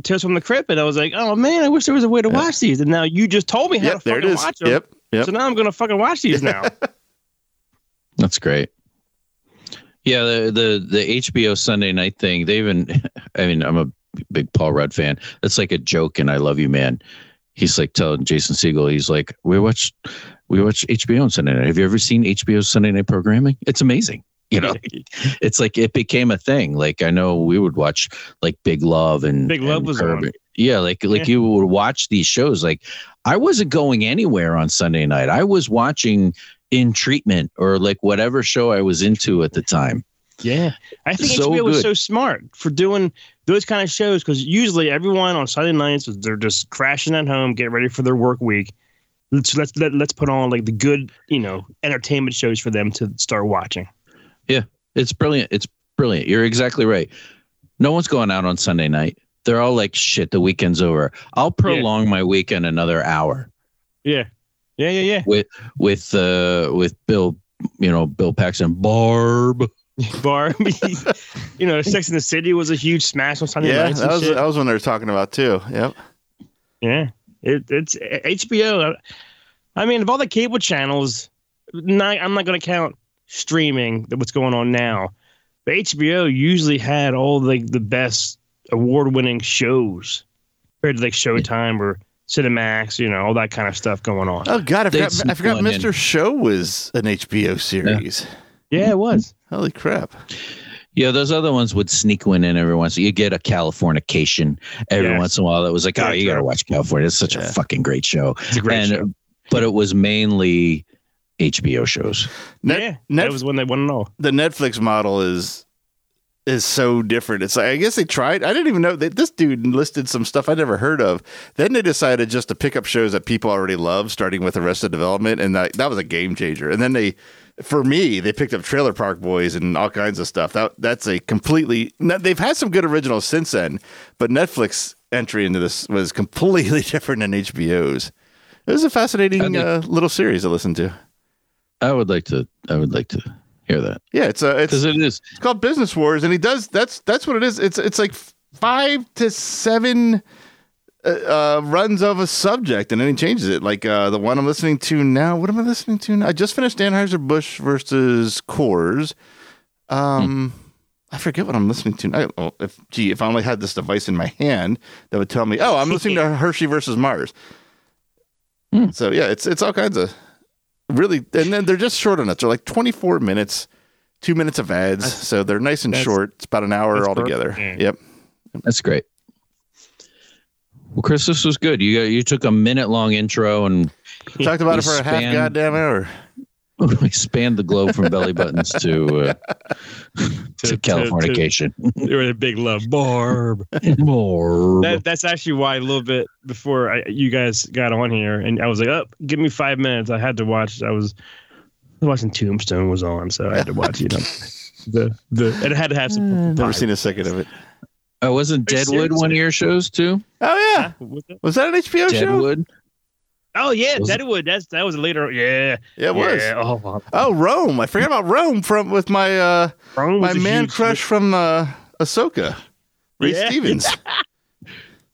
Tales from the Crypt, and I was like, oh man, I wish there was a way to watch these. And now you just told me how Yep, to there it fucking watch them. Yep, yep. So now I'm gonna fucking watch these now. That's great. Yeah, the the the HBO Sunday night thing. They even, I mean, I'm a big Paul Rudd fan. It's like a joke, and I love you, man. He's like telling Jason Segel, he's like, we watch, we watch HBO on Sunday night. Have you ever seen HBO's Sunday night programming? It's amazing. You know, it's like it became a thing. Like I know we would watch like Big Love and Big Love and was Curb. on. Yeah, like like Yeah. you would watch these shows. Like I wasn't going anywhere on Sunday night. I was watching in treatment or like whatever show I was into at the time. Yeah, I think So HBO was so smart for doing those kind of shows because usually everyone on Sunday nights they're just crashing at home, getting ready for their work week. Let's let's let, let's put on like the good you know entertainment shows for them to start watching. Yeah, it's brilliant. It's brilliant. You're exactly right. No one's going out on Sunday night. They're all like, shit, the weekend's over. I'll prolong my weekend another hour Yeah, yeah, yeah, yeah. with with uh with Bill, you know, Bill Paxton, Barb. Barb, you know, Sex in the City was a huge smash on Sunday Yeah, nights. that was shit. that was when they were talking about too. Yep. Yeah, it, it's HBO. I mean, of all the cable channels, not, I'm not going to count streaming. What's going on now? But HBO usually had all the the best award-winning shows compared to like Showtime or Cinemax. You know, all that kind of stuff going on. Oh God, I They'd forgot, I forgot one in. Mr. Show was an HBO series. Yeah, it was. Holy crap! Yeah, those other ones would sneak one in every once. You get a Californication every Yes. once in a while. That was like, oh, you got to watch California. It's such Yeah. a fucking great show. It's a great and, show. But it was mainly HBO shows. Net, yeah, Net- that was when they won it all. the Netflix model is is so different. It's like I guess they tried. I didn't even know that this dude listed some stuff I'd never heard of. Then they decided just to pick up shows that people already love, starting with Arrested Development, and that that was a game changer. And then they, for me, they picked up Trailer Park Boys and all kinds of stuff. That that's a completely. They've had some good originals since then, but Netflix entry into this was completely different than HBO's. It was a fascinating uh, little series to listen to. I would like to. I would like to hear that Yeah, it's a it's it is. It's called Business Wars, and he does. That's that's what it is. It's it's like five to seven uh, uh, runs of a subject, and then he changes it. Like uh, the one I'm listening to now. What am I listening to now? I just finished Anheuser Busch versus Coors. Um, I forget what I'm listening to. I, oh, if gee, if I only had this device in my hand, that would tell me. Oh, I'm listening to Hershey versus Mars. So yeah, it's it's all kinds of really, and then they're just short enough. They're like 24 minutes, two minutes of ads, so they're nice and short. It's about an hour that's altogether. yeah. Yep. That's great. Well, Chris, this was good. You got, you took a minute long intro and talked about it for a half goddamn hour. we spanned the globe from belly buttons to uh, to, Californication. They were a big love, Barb. More. that, that's actually why a little bit before I, you guys got on here, and I was like, "Oh, give me five minutes." I had to watch. I was watching Tombstone was on, so I had to watch. You know, the the and it had to have some. Never seen a second of it. Oh, wasn't Deadwood one of your shows too? Oh yeah, What's was that an HBO show? Deadwood. Oh yeah, Was it- Deadwood. That's that was later. Yeah, Yeah, it was. Yeah. Oh, wow. Oh, Rome. I forgot about Rome from with my uh Rome my man huge- crush from uh Ahsoka, Ray Yeah. Stevens.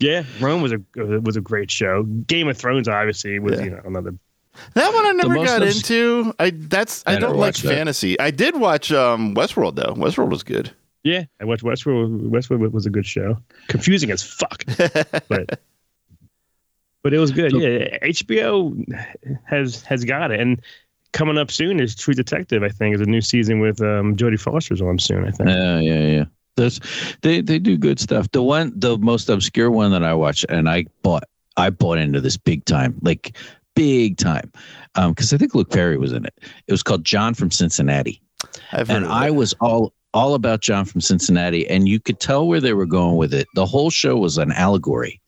Yeah, Rome was a was a great show. Game of Thrones, obviously, was Yeah. you know another. That one I never got obs- into. I that's I, I don't like watched that. fantasy. I did watch um Westworld though. Westworld was good. Yeah, I watched Westworld. Westworld was a good show. Confusing as fuck, but but it was good. Yeah, HBO has has got it, and coming up soon is True Detective. I think is a new season with um, Jodie Foster's on soon. I think. Yeah, yeah, yeah. That's they they do good stuff. The one, the most obscure one that I watched, and I bought, I bought into this big time, like big time, because I think Luke Perry was in it. It was called John from Cincinnati, I've and I was all all about John from Cincinnati, and you could tell where they were going with it. The whole show was an allegory,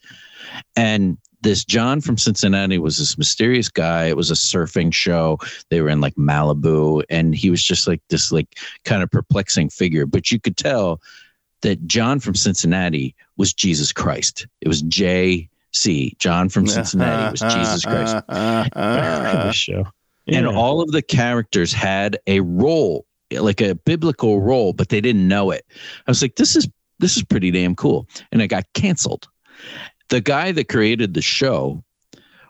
and this John from Cincinnati was this mysterious guy. It was a surfing show. They were in like Malibu, and he was just like this, like kind of perplexing figure. But you could tell that John from Cincinnati was Jesus Christ. It was J. C. John from Cincinnati was Jesus Christ. I heard this show. And Yeah. all of the characters had a role like a biblical role, but they didn't know it. I was like, this is this is pretty damn cool, and it got canceled. The guy that created the show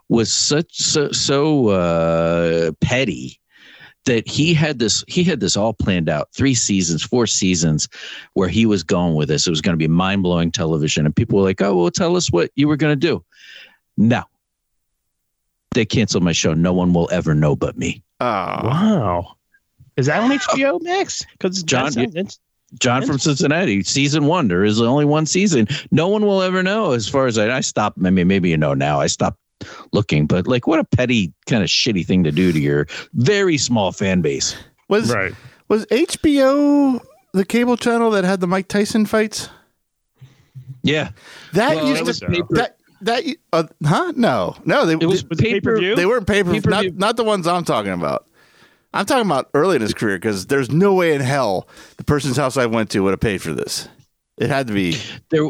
was such so so uh, petty that he had this he had this all planned out. Three seasons four seasons where he was going with this. It was going to be mind-blowing television. And people were like oh well tell us what you were going to do. No. They canceled my show. No one will ever know but me. Oh, Wow. Is that on HBO Max? Because John, John, from cincinnati season one there is only one season no one will ever know as far as i, I stopped i mean maybe you know now i stopped looking but like what a petty kind of shitty thing to do to your very small fan base was right. was HBO the cable channel that had the Mike Tyson fights? yeah That Well, used it to paper- that that uh, huh? No, no, they it was, Was paper pay-per-view? they weren't paper. Pay-per-view. Not not the ones I'm talking about. I'm talking about early in his career because there's no way in hell the person's house I went to would have paid for this. It had to be. there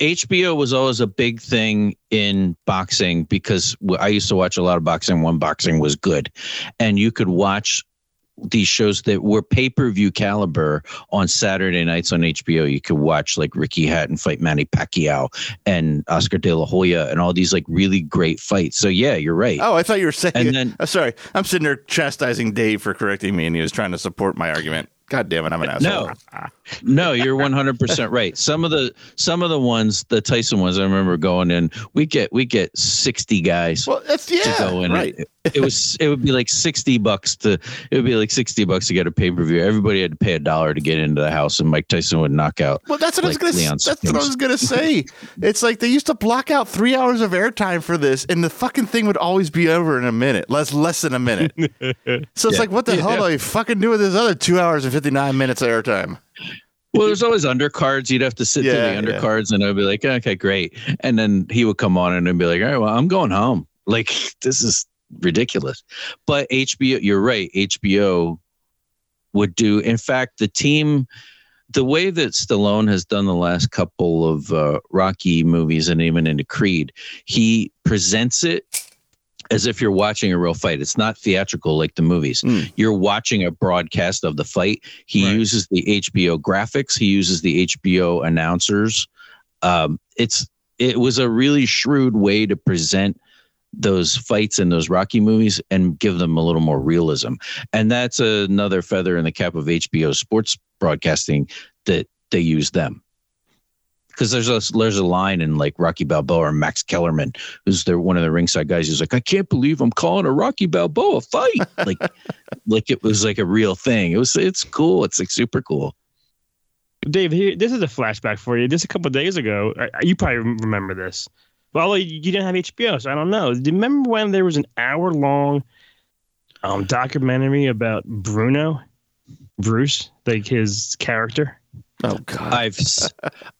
HBO was always a big thing in boxing because I used to watch a lot of boxing when boxing was good, and you could watch these shows that were pay per view caliber on Saturday nights on HBO. You could watch like Ricky Hatton fight Manny Pacquiao and Oscar De La Hoya and all these like really great fights. So yeah, you're right. Oh, I thought you were saying. And then- I'm oh, sorry. I'm sitting there chastising Dave for correcting me, and he was trying to support my argument. God damn it, I'm an asshole. No, no, you're 100 percent right. Some of the some of the ones, the Tyson ones, I remember going in. We get we get 60 guys. Well, that's yeah, to go in. right. It, it was it would be like sixty bucks to it would be like sixty bucks to get a pay per view. Everybody had to pay a dollar to get into the house, and Mike Tyson would knock out. Well, that's what like I was gonna. Leon That's what I was gonna say. it's like they used to block out three hours of airtime for this, and the fucking thing would always be over in a minute, less less than a minute. so it's Yeah. like, what the hell do I fucking do with this other two hours and fifty nine minutes of airtime? Well, there's always undercards. You'd have to sit Yeah, through the undercards, and I'd be like, okay, great. And then he would come on and I'd be like, all right, well, I'm going home. Like this is ridiculous. But HBO, you're right. HBO would do. In fact, the team, the way that Stallone has done the last couple of uh, Rocky movies and even into Creed, he presents it as if you're watching a real fight. It's not theatrical like the movies. Mm. You're watching a broadcast of the fight. He Right. uses the HBO graphics. He uses the HBO announcers. Um, it's it was a really shrewd way to present those fights in those Rocky movies and give them a little more realism. And that's another feather in the cap of HBO sports broadcasting that they use them. Because there's a there's a line in like Rocky Balboa or Max Kellerman, who's their one of the ringside guys. He's like, I can't believe I'm calling a Rocky Balboa fight. Like, like it was like a real thing. It was it's cool. It's like super cool. Dave, here, this is a flashback for you. Just a couple of days ago, you probably remember this. Well, you didn't have HBO, so I don't know. Do you remember when there was an hour long um, documentary about Bruno, Bruce, like his character? Oh God, I've s-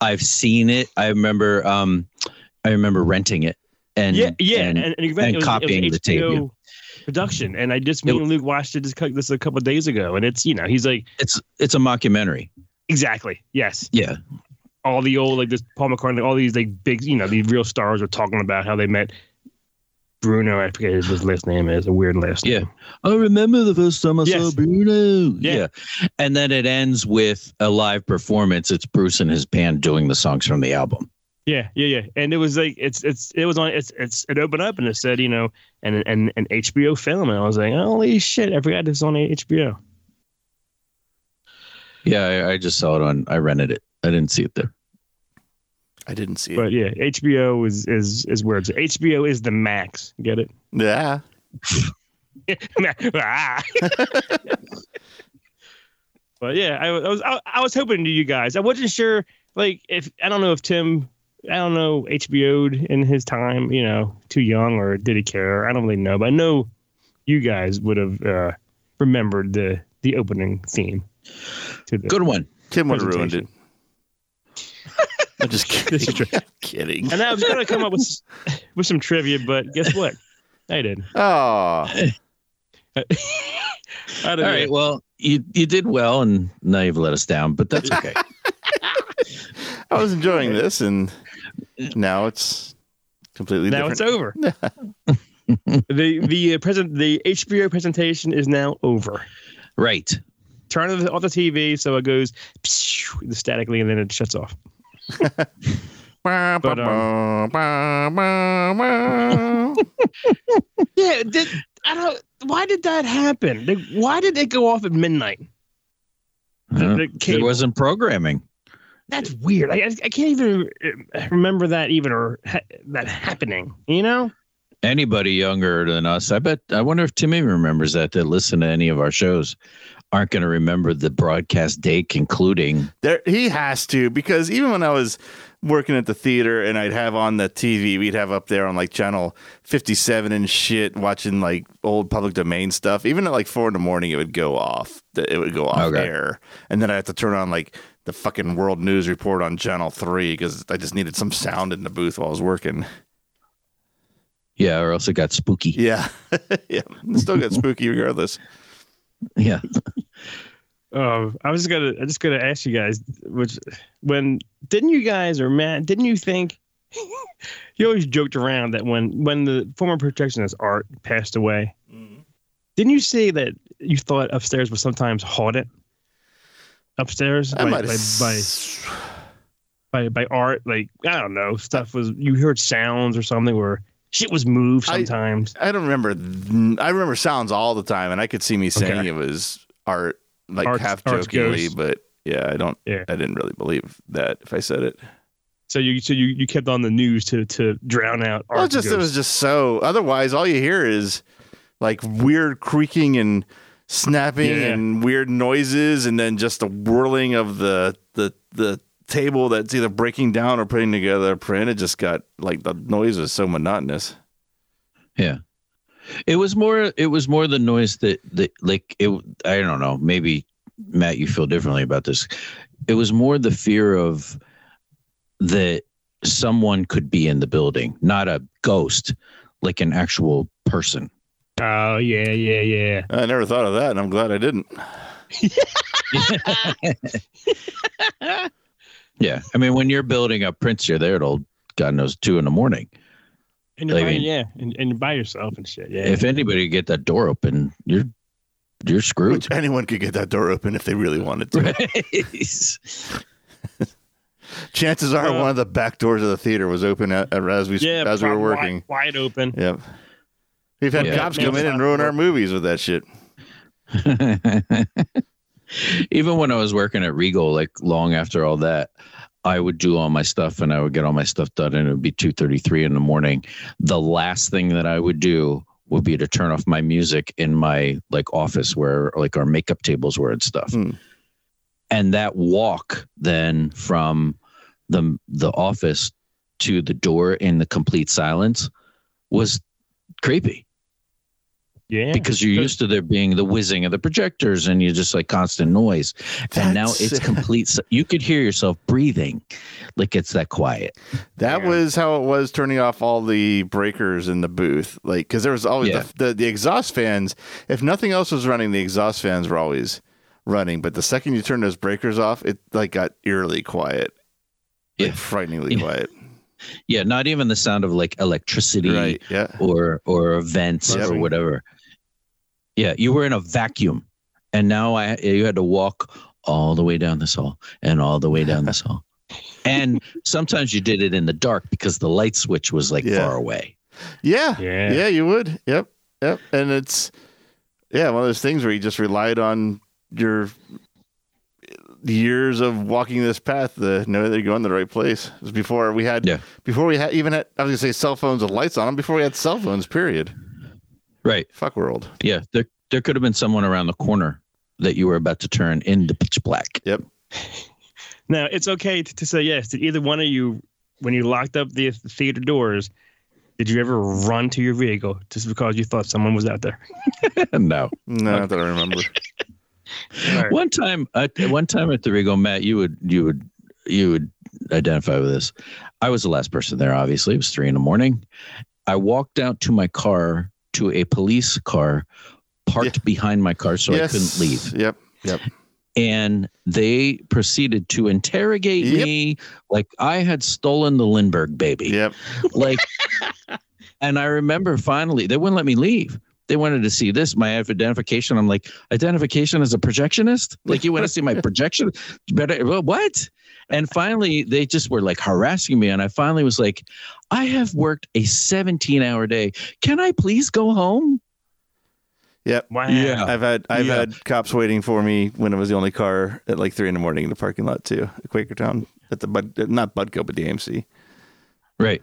I've seen it. I remember um I remember renting it and yeah, yeah, and, and, and, it and was, copying it was the tape. yeah. Production. And I just me It- and Luke watched it this, cou- this a couple of days ago, and it's you know he's like It's it's a mockumentary. exactly yes, Yeah. all the old like this Paul McCartney, all these like big you know these real stars are talking about how they met Bruno. I forget his, his last name is a weird last Yeah. name. Yeah, I remember the first time I Yes. saw Bruno. Yeah. And then it ends with a live performance. It's Bruce and his band doing the songs from the album. Yeah, yeah, yeah. And it was like it's it's it was on it's it's it opened up and it said you know and and an HBO film and I was like holy shit I forgot this on HBO. Yeah, I, I just saw it on I rented it. I didn't see it there. I didn't see it. But yeah, HBO is is is where it's HBO is the max. Get it? yeah, Ah. but yeah, I, was- I was I, I was hoping to you guys. I wasn't sure like if I don't know if Tim I don't know HBO'd in his time, you know, too young or did he care? I don't really know, but I know you guys would have uh, remembered the the opening theme to the Good one. Tim would have ruined it. Presentation. I'm just This is kidding. kidding. And I was gonna come up with with some trivia, but guess what? I did. Oh, I All did. right. Well, you you did well and now you've let us down, but that's okay. I was enjoying this, and now it's completely now different. it's over. the the uh, present the HBO presentation is now over. right. turn off the- off the TV so it goes statically and then it shuts off. But, um, Yeah, did, I don't. Why did that happen? Like, why did it go off at midnight? The there cable. wasn't programming. That's weird. I, I I can't even remember that even or ha- that happening. You know? Anybody younger than us, I bet. I wonder if Timmy remembers that. That listen to any of our shows aren't going to remember the broadcast day concluding. There, he has to because even when I was working at the theater and I'd have on the TV, we'd have up there on like channel fifty-seven and shit, watching like old public domain stuff. Even at like four in the morning, it would go off. It would go off Okay. air, and then I had to turn on like the fucking world news report on channel three because I just needed some sound in the booth while I was working. Yeah, or else it got spooky. Yeah, yeah, still got spooky regardless. Yeah. Oh, I was just gonna. I just gonna ask you guys, which when didn't you guys or Matt? Didn't you think? you always joked around that when when the former protectionist Art passed away, mm-hmm. didn't you say that you thought upstairs was sometimes haunted? Upstairs I by, might by, by by by art, like I don't know, stuff was you heard sounds or something, or shit was moved sometimes. I don't remember. I remember sounds all the time, and I could see me saying Okay. it was art, like Art's- half jokingly, but yeah, I don't. Yeah. I didn't really believe that if I said it. so you so you, you kept on the news to to drown out. Well, Art's just it was just so. Otherwise, all you hear is like weird creaking and snapping Yeah. and weird noises, and then just the whirling of the the the table that's either breaking down or putting together a print. It just got like the noise was so monotonous. Yeah. It was more it was more the noise that that like it I don't know, maybe Matt you feel differently about this. It was more the fear of that someone could be in the building, not a ghost, like an actual person. Oh yeah, yeah, yeah. I never thought of that, and I'm glad I didn't. Yeah. I mean when you're building up prints you're there till God knows two in the morning. And you're I by, mean- yeah, and, and you're by yourself and shit. Yeah. If anybody could get that door open, you're you're screwed. Which anyone could get that door open if they really wanted to. Chances are, Uh, one of the back doors of the theater was open at, as we yeah, as we were wide- working. wide, open. Yep. We've had Yeah. cops come in and ruin our movies with that shit. Even when I was working at Regal, like long after all that, I would do all my stuff and I would get all my stuff done and it would be 2.33 in the morning. The last thing that I would do would be to turn off my music in my like office where like our makeup tables were and stuff. Hmm. And that walk then from the the office to the door in the complete silence was creepy Yeah. because you're used to there being the whizzing of the projectors and you're just like constant noise and now it's complete si- you could hear yourself breathing like it's that quiet That Yeah. was how it was turning off all the breakers in the booth. Like, because there was always Yeah. the, the the exhaust fans. If nothing else was running, the exhaust fans were always running. But the second you turn those breakers off, it like got eerily quiet. Like, Yeah. frighteningly Yeah. quiet. yeah not even the sound of like electricity Right. Yeah. or or vents Yep. or whatever yeah you were in a vacuum and now i you had to walk all the way down this hall and all the way down this hall and sometimes you did it in the dark because the light switch was like Yeah. far away Yeah. Yeah. Yeah. You would. Yep. Yep. And it's yeah one of those things where you just relied on your years of walking this path to know that you're going the right place. It was before we had Yeah. before we had even had I was gonna say cell phones with lights on them before we had cell phones. Period. Right Fuck world. Yeah, there there could have been someone around the corner that you were about to turn into pitch black. Yep. Now it's okay to, to say yes. Did either one of you, when you locked up the theater doors, did you ever run to your vehicle just because you thought someone was out there? no. No, not that I remember. All right. One time, at one time at the Regal, Matt, you would you would you would identify with this. I was the last person there. Obviously, it was three in the morning. I walked out to my car to a police car parked behind my car, so I couldn't leave. Yep. Yep. and they proceeded to interrogate Yep. me like I had stolen the Lindbergh baby. Yep. Like, and I remember finally they wouldn't let me leave. they wanted to see this, my identification. I'm like, identification as a projectionist? Like, you want to see my projection? Better, well, what? And finally, they just were like harassing me. And I finally was like, I have worked a 17 hour day. Can I please go home? Yep. Wow. Yeah. I've had I've Yeah. had cops waiting for me when it was the only car at like three in the morning in the parking lot too, at Quakertown at the Bud not Budco but the AMC. Right.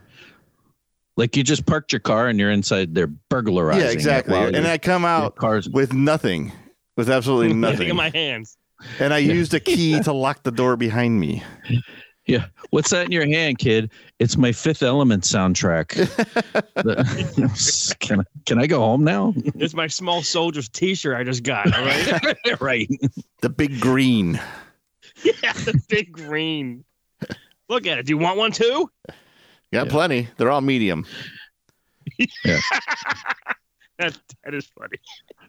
Like you just parked your car and you're inside there burglarizing. yeah, it exactly. And I come out cars- with nothing, with absolutely Nothing nothing, in my hands. And I used a key to lock the door behind me. Yeah. What's that in your hand, kid? It's my Fifth Element soundtrack. Can, I, can I go home now? It's my small soldier's T-shirt I just got. All right. right. The big green. yeah, the big green. Look at it. Do you want one too? Got plenty. They're all medium. That that is funny.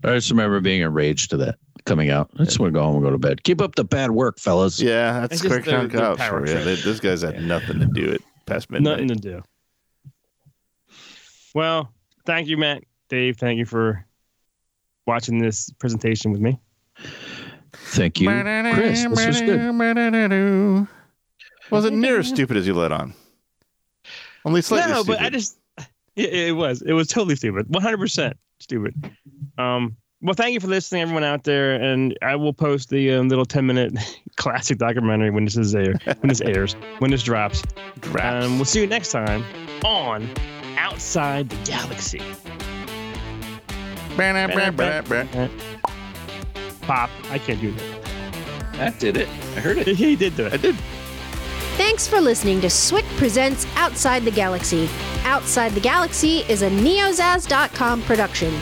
I just remember being enraged to that coming out. I just want to go home and go to bed. Keep up the bad work, fellas. Yeah, that's It's just Quakertown their- their cops power for you. trip. They- Those guys had nothing to do it past midnight. Nothing to do. Well, thank you, Matt, Dave. Thank you for watching this presentation with me. Thank you, Chris. This was good. Wasn't near as stupid as you let on. Only slightly no, stupid. but I just it, it was it was totally stupid, one hundred percent stupid. Um, well, thank you for listening, everyone out there, and I will post the um, little ten minute classic documentary when this is air when this airs when this drops. Raps. Um, we'll see you next time on Outside the Galaxy. Pop, I can't do that. That did it. I heard it. He did do it. I did. Thanks for listening to SWIC Presents Outside the Galaxy. Outside the Galaxy is a neozaz.com production.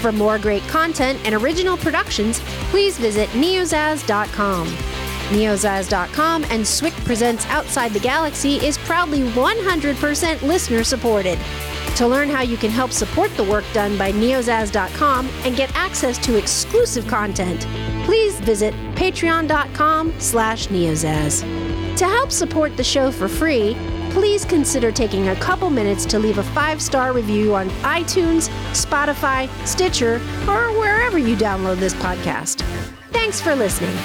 For more great content and original productions, please visit neozaz.com. Neozaz.com and SWIC Presents Outside the Galaxy is proudly 100% listener supported. To learn how you can help support the work done by neozaz.com and get access to exclusive content, please visit patreon.com slash neozaz. To help support the show for free, please consider taking a couple minutes to leave a five-star review on iTunes, Spotify, Stitcher, or wherever you download this podcast. Thanks for listening.